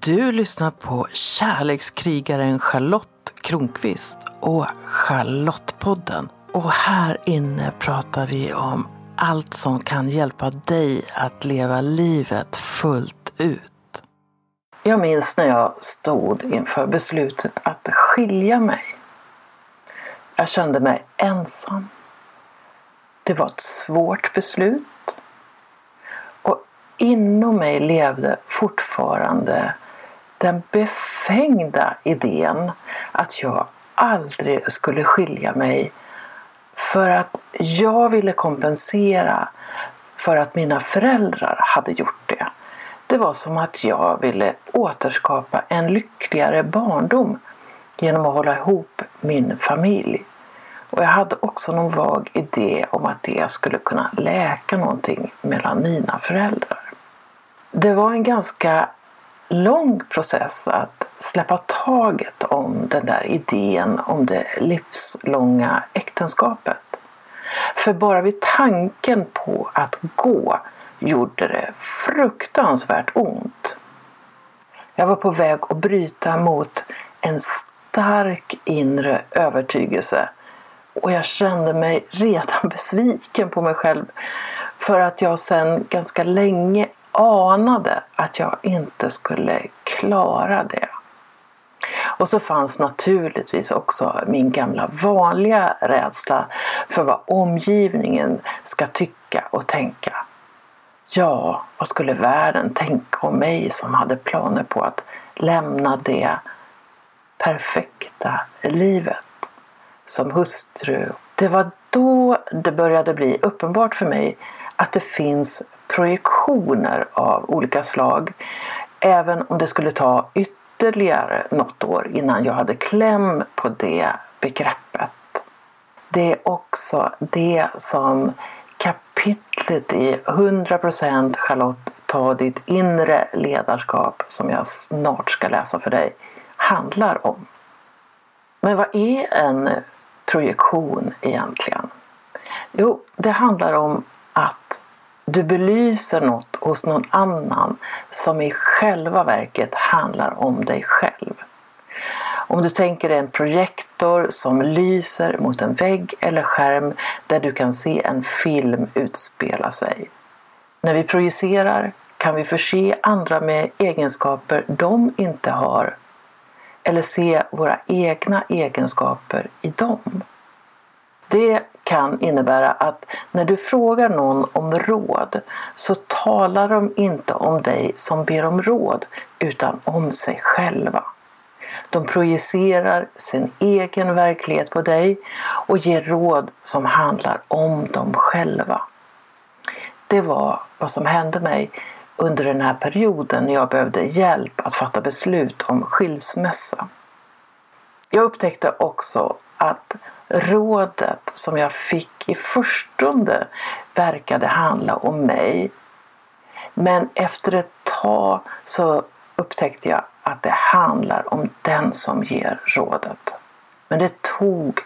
Du lyssnar på kärlekskrigaren Charlotte Kronqvist och Charlottepodden. Och här inne pratar vi om allt som kan hjälpa dig att leva livet fullt ut. Jag minns när jag stod inför beslutet att skilja mig. Jag kände mig ensam. Det var ett svårt beslut. Och inom mig levde fortfarande den befängda idén att jag aldrig skulle skilja mig för att jag ville kompensera för att mina föräldrar hade gjort det. Det var som att jag ville återskapa en lyckligare barndom genom att hålla ihop min familj. Och jag hade också någon vag idé om att det skulle kunna läka någonting mellan mina föräldrar. Det var en ganska lång process att släppa taget om den där idén om det livslånga äktenskapet. För bara vid tanken på att gå gjorde det fruktansvärt ont. Jag var på väg att bryta mot en stark inre övertygelse och jag kände mig redan besviken på mig själv för att jag sedan ganska länge anade att jag inte skulle klara det. Och så fanns naturligtvis också min gamla vanliga rädsla för vad omgivningen ska tycka och tänka. Ja, vad skulle världen tänka om mig som hade planer på att lämna det perfekta livet som hustru? Det var då det började bli uppenbart för mig att det finns projektioner av olika slag. Även om det skulle ta ytterligare något år innan jag hade kläm på det begreppet. Det är också det som kapitlet i 100% Charlotte ta ditt inre ledarskap som jag snart ska läsa för dig handlar om. Men vad är en projektion egentligen? Jo, det handlar om att du belyser något hos någon annan som i själva verket handlar om dig själv. Om du tänker dig en projektor som lyser mot en vägg eller skärm där du kan se en film utspela sig. När vi projicerar kan vi förse andra med egenskaper de inte har eller se våra egna egenskaper i dem. Det kan innebära att när du frågar någon om råd så talar de inte om dig som ber om råd utan om sig själva. De projicerar sin egen verklighet på dig och ger råd som handlar om dem själva. Det var vad som hände mig under den här perioden när jag behövde hjälp att fatta beslut om skilsmässa. Jag upptäckte också att rådet som jag fick i förstone verkade handla om mig. Men efter ett tag så upptäckte jag att det handlar om den som ger rådet. Men det tog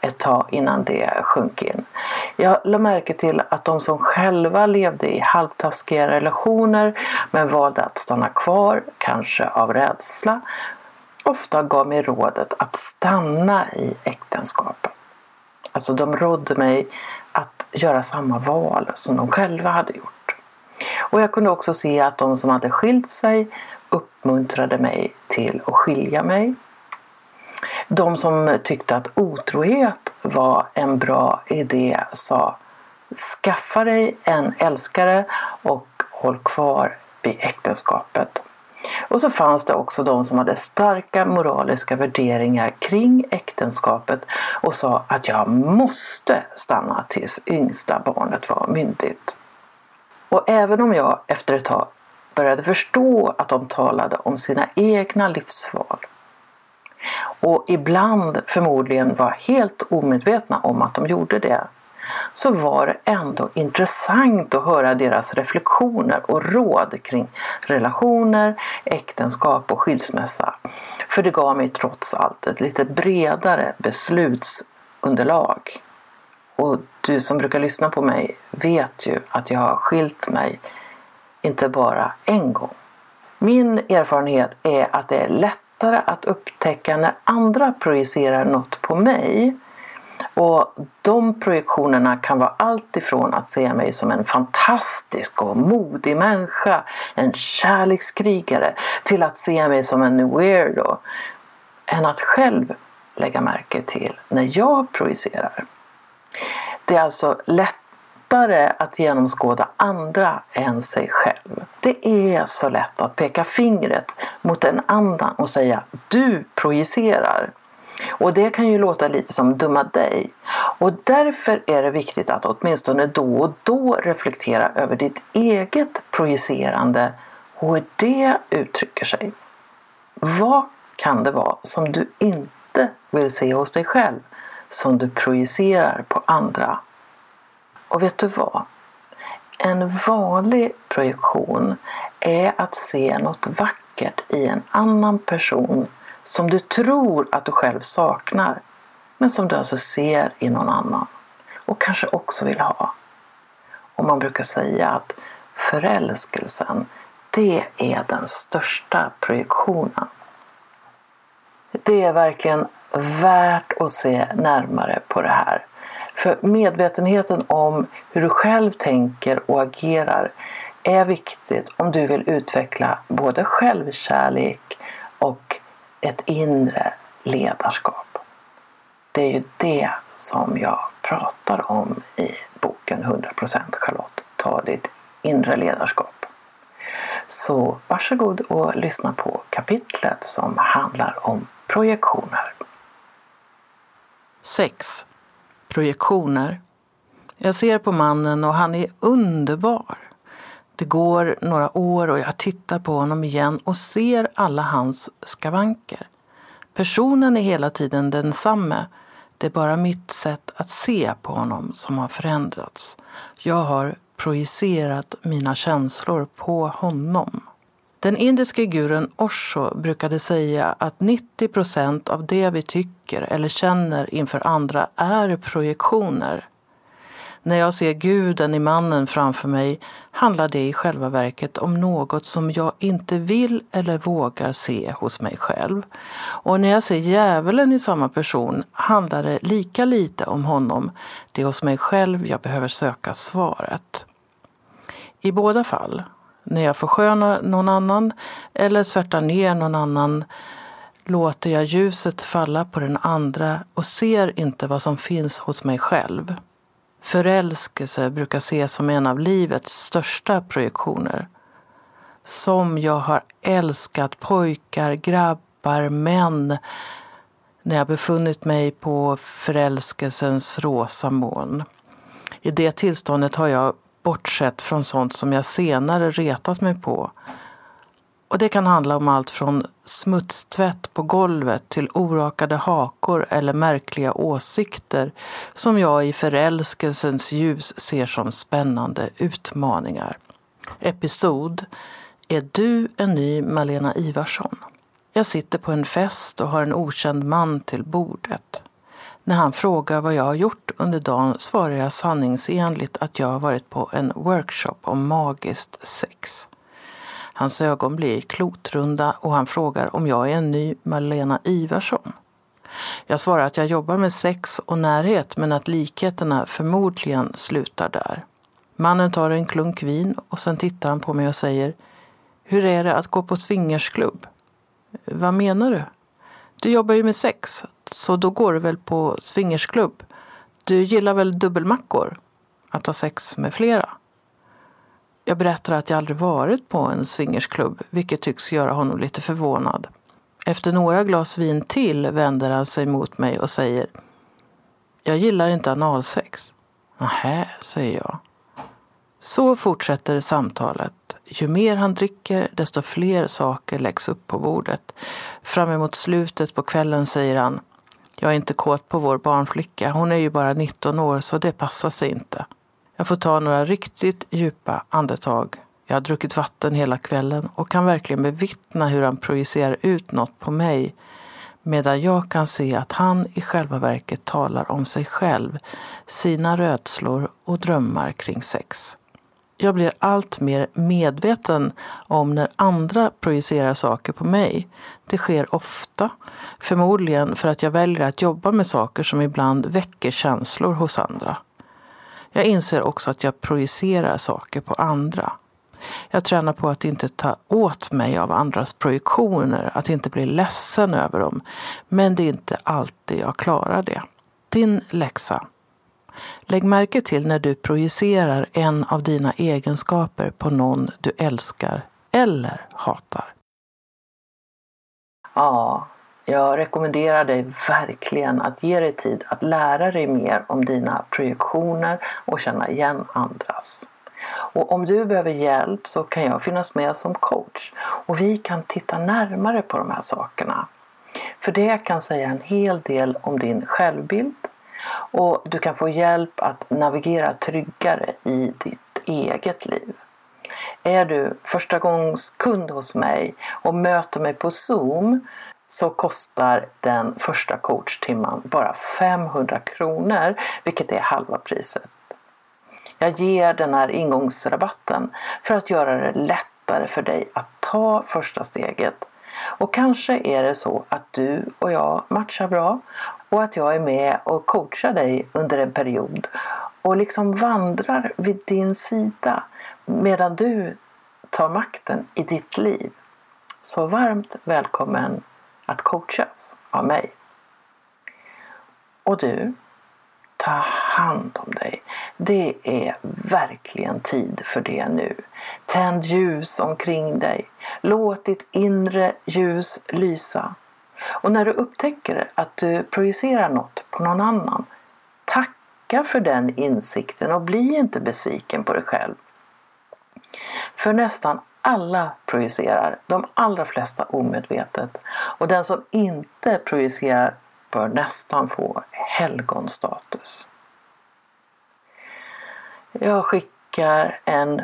ett tag innan det sjönk in. Jag lade märke till att de som själva levde i halvtaskiga relationer men valde att stanna kvar, kanske av rädsla, ofta gav mig rådet att stanna i äktenskapet. Alltså de rådde mig att göra samma val som de själva hade gjort. Och jag kunde också se att de som hade skilt sig uppmuntrade mig till att skilja mig. De som tyckte att otrohet var en bra idé sa skaffa dig en älskare och håll kvar vid äktenskapet. Och så fanns det också de som hade starka moraliska värderingar kring äktenskapet och sa att jag måste stanna tills yngsta barnet var myndigt. Och även om jag efter ett tag började förstå att de talade om sina egna livsval och ibland förmodligen var helt omedvetna om att de gjorde det så var det ändå intressant att höra deras reflektioner och råd kring relationer, äktenskap och skilsmässa. För det gav mig trots allt ett lite bredare beslutsunderlag. Och du som brukar lyssna på mig vet ju att jag har skilt mig inte bara en gång Min erfarenhet är att det är lättare att upptäcka när andra projicerar något på mig. Och de projektionerna kan vara allt ifrån att se mig som en fantastisk och modig människa, en kärlekskrigare, till att se mig som en weirdo. Än att själv lägga märke till när jag projicerar. Det är alltså lättare att genomskåda andra än sig själv. Det är så lätt att peka fingret mot en annan och säga du projicerar. Och det kan ju låta lite som dumma dig. Och därför är det viktigt att åtminstone då och då reflektera över ditt eget projicerande och hur det uttrycker sig. Vad kan det vara som du inte vill se hos dig själv, som du projicerar på andra? Och vet du vad? En vanlig projektion är att se något vackert i en annan person som du tror att du själv saknar, men som du alltså ser i någon annan och kanske också vill ha. Och man brukar säga att förälskelsen, det är den största projektionen. Det är verkligen värt att se närmare på det här. För medvetenheten om hur du själv tänker och agerar är viktigt om du vill utveckla både självkärlek ett inre ledarskap. Det är ju det som jag pratar om i boken 100% Charlotte. Ta ditt inre ledarskap. Så varsågod och lyssna på kapitlet som handlar om projektioner. 6. Projektioner. Jag ser på mannen och han är underbar. Det går några år och jag tittar på honom igen och ser alla hans skavanker. Personen är hela tiden densamme. Det är bara mitt sätt att se på honom som har förändrats. Jag har projicerat mina känslor på honom. Den indiske gurun Osho brukade säga att 90 procent av det vi tycker eller känner inför andra är projektioner. När jag ser guden i mannen framför mig handlar det i själva verket om något som jag inte vill eller vågar se hos mig själv. Och när jag ser djävulen i samma person handlar det lika lite om honom. Det är hos mig själv jag behöver söka svaret. I båda fall, när jag förskönar någon annan eller svärtar ner någon annan låter jag ljuset falla på den andra och ser inte vad som finns hos mig själv. Förälskelse brukar ses som en av livets största projektioner. Som jag har älskat pojkar, grabbar, män när jag befunnit mig på förälskelsens rosa moln. I det tillståndet har jag bortsett från sånt som jag senare retat mig på och det kan handla om allt från smutstvätt på golvet till orakade hakor eller märkliga åsikter som jag i förälskelsens ljus ser som spännande utmaningar. Episod Är du en ny Malena Ivarsson? Jag sitter på en fest och har en okänd man till bordet. När han frågar vad jag har gjort under dagen svarar jag sanningsenligt att jag har varit på en workshop om magiskt sex. Hans ögon blir klotrunda och han frågar om jag är en ny Malena Ivarsson. Jag svarar att jag jobbar med sex och närhet men att likheterna förmodligen slutar där. Mannen tar en klunk vin och sen tittar han på mig och säger Hur är det att gå på swingersklubb? Vad menar du? Du jobbar ju med sex, så då går du väl på swingersklubb? Du gillar väl dubbelmackor? Att ha sex med flera? Jag berättar att jag aldrig varit på en swingersklubb, vilket tycks göra honom lite förvånad. Efter några glas vin till vänder han sig mot mig och säger Jag gillar inte analsex. Nähä, säger jag. Så fortsätter samtalet. Ju mer han dricker, desto fler saker läggs upp på bordet. Fram emot slutet på kvällen säger han Jag är inte kåt på vår barnflicka. Hon är ju bara 19 år, så det passar sig inte. Jag får ta några riktigt djupa andetag. Jag har druckit vatten hela kvällen och kan verkligen bevittna hur han projicerar ut något på mig medan jag kan se att han i själva verket talar om sig själv, sina rädslor och drömmar kring sex. Jag blir allt mer medveten om när andra projicerar saker på mig. Det sker ofta, förmodligen för att jag väljer att jobba med saker som ibland väcker känslor hos andra. Jag inser också att jag projicerar saker på andra. Jag tränar på att inte ta åt mig av andras projektioner, att inte bli ledsen över dem. Men det är inte alltid jag klarar det. Din läxa. Lägg märke till när du projicerar en av dina egenskaper på någon du älskar eller hatar. Ja, jag rekommenderar dig verkligen att ge dig tid att lära dig mer om dina projektioner och känna igen andras. Och om du behöver hjälp så kan jag finnas med som coach och vi kan titta närmare på de här sakerna. För det kan säga en hel del om din självbild och du kan få hjälp att navigera tryggare i ditt eget liv. Är du första gångs kund hos mig och möter mig på Zoom så kostar den första coachtimman bara 500 kronor, vilket är halva priset. Jag ger den här ingångsrabatten för att göra det lättare för dig att ta första steget. Och kanske är det så att du och jag matchar bra och att jag är med och coachar dig under en period och liksom vandrar vid din sida medan du tar makten i ditt liv. Så varmt välkommen att coachas av mig. Och du, ta hand om dig. Det är verkligen tid för det nu. Tänd ljus omkring dig. Låt ditt inre ljus lysa. Och när du upptäcker att du projicerar något på någon annan, tacka för den insikten och bli inte besviken på dig själv. För nästan alla projicerar, de allra flesta omedvetet. Och den som inte projicerar bör nästan få helgonstatus. Jag skickar en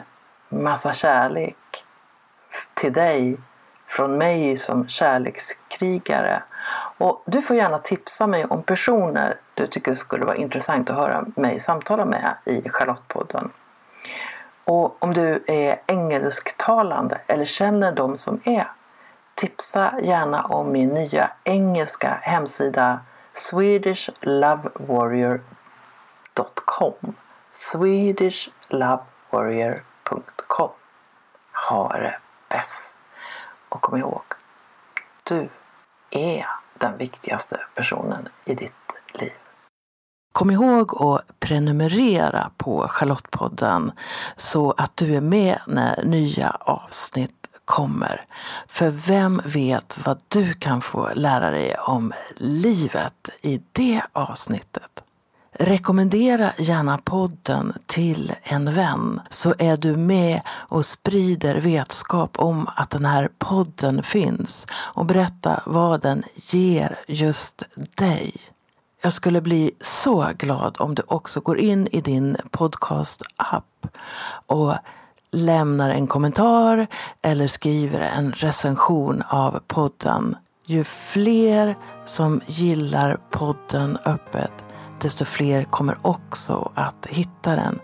massa kärlek till dig från mig som kärlekskrigare. Och du får gärna tipsa mig om personer du tycker skulle vara intressant att höra mig samtala med i Charlottepodden. Och om du är engelsktalande eller känner de som är, tipsa gärna om min nya engelska hemsida swedishlovewarrior.com swedishlovewarrior.com Ha det bäst! Och kom ihåg, du är den viktigaste personen i ditt liv. Kom ihåg att prenumerera på Charlottepodden så att du är med när nya avsnitt kommer. För vem vet vad du kan få lära dig om livet i det avsnittet? Rekommendera gärna podden till en vän så är du med och sprider vetskap om att den här podden finns och berätta vad den ger just dig. Jag skulle bli så glad om du också går in i din podcast-app och lämnar en kommentar eller skriver en recension av podden. Ju fler som gillar podden öppet, desto fler kommer också att hitta den.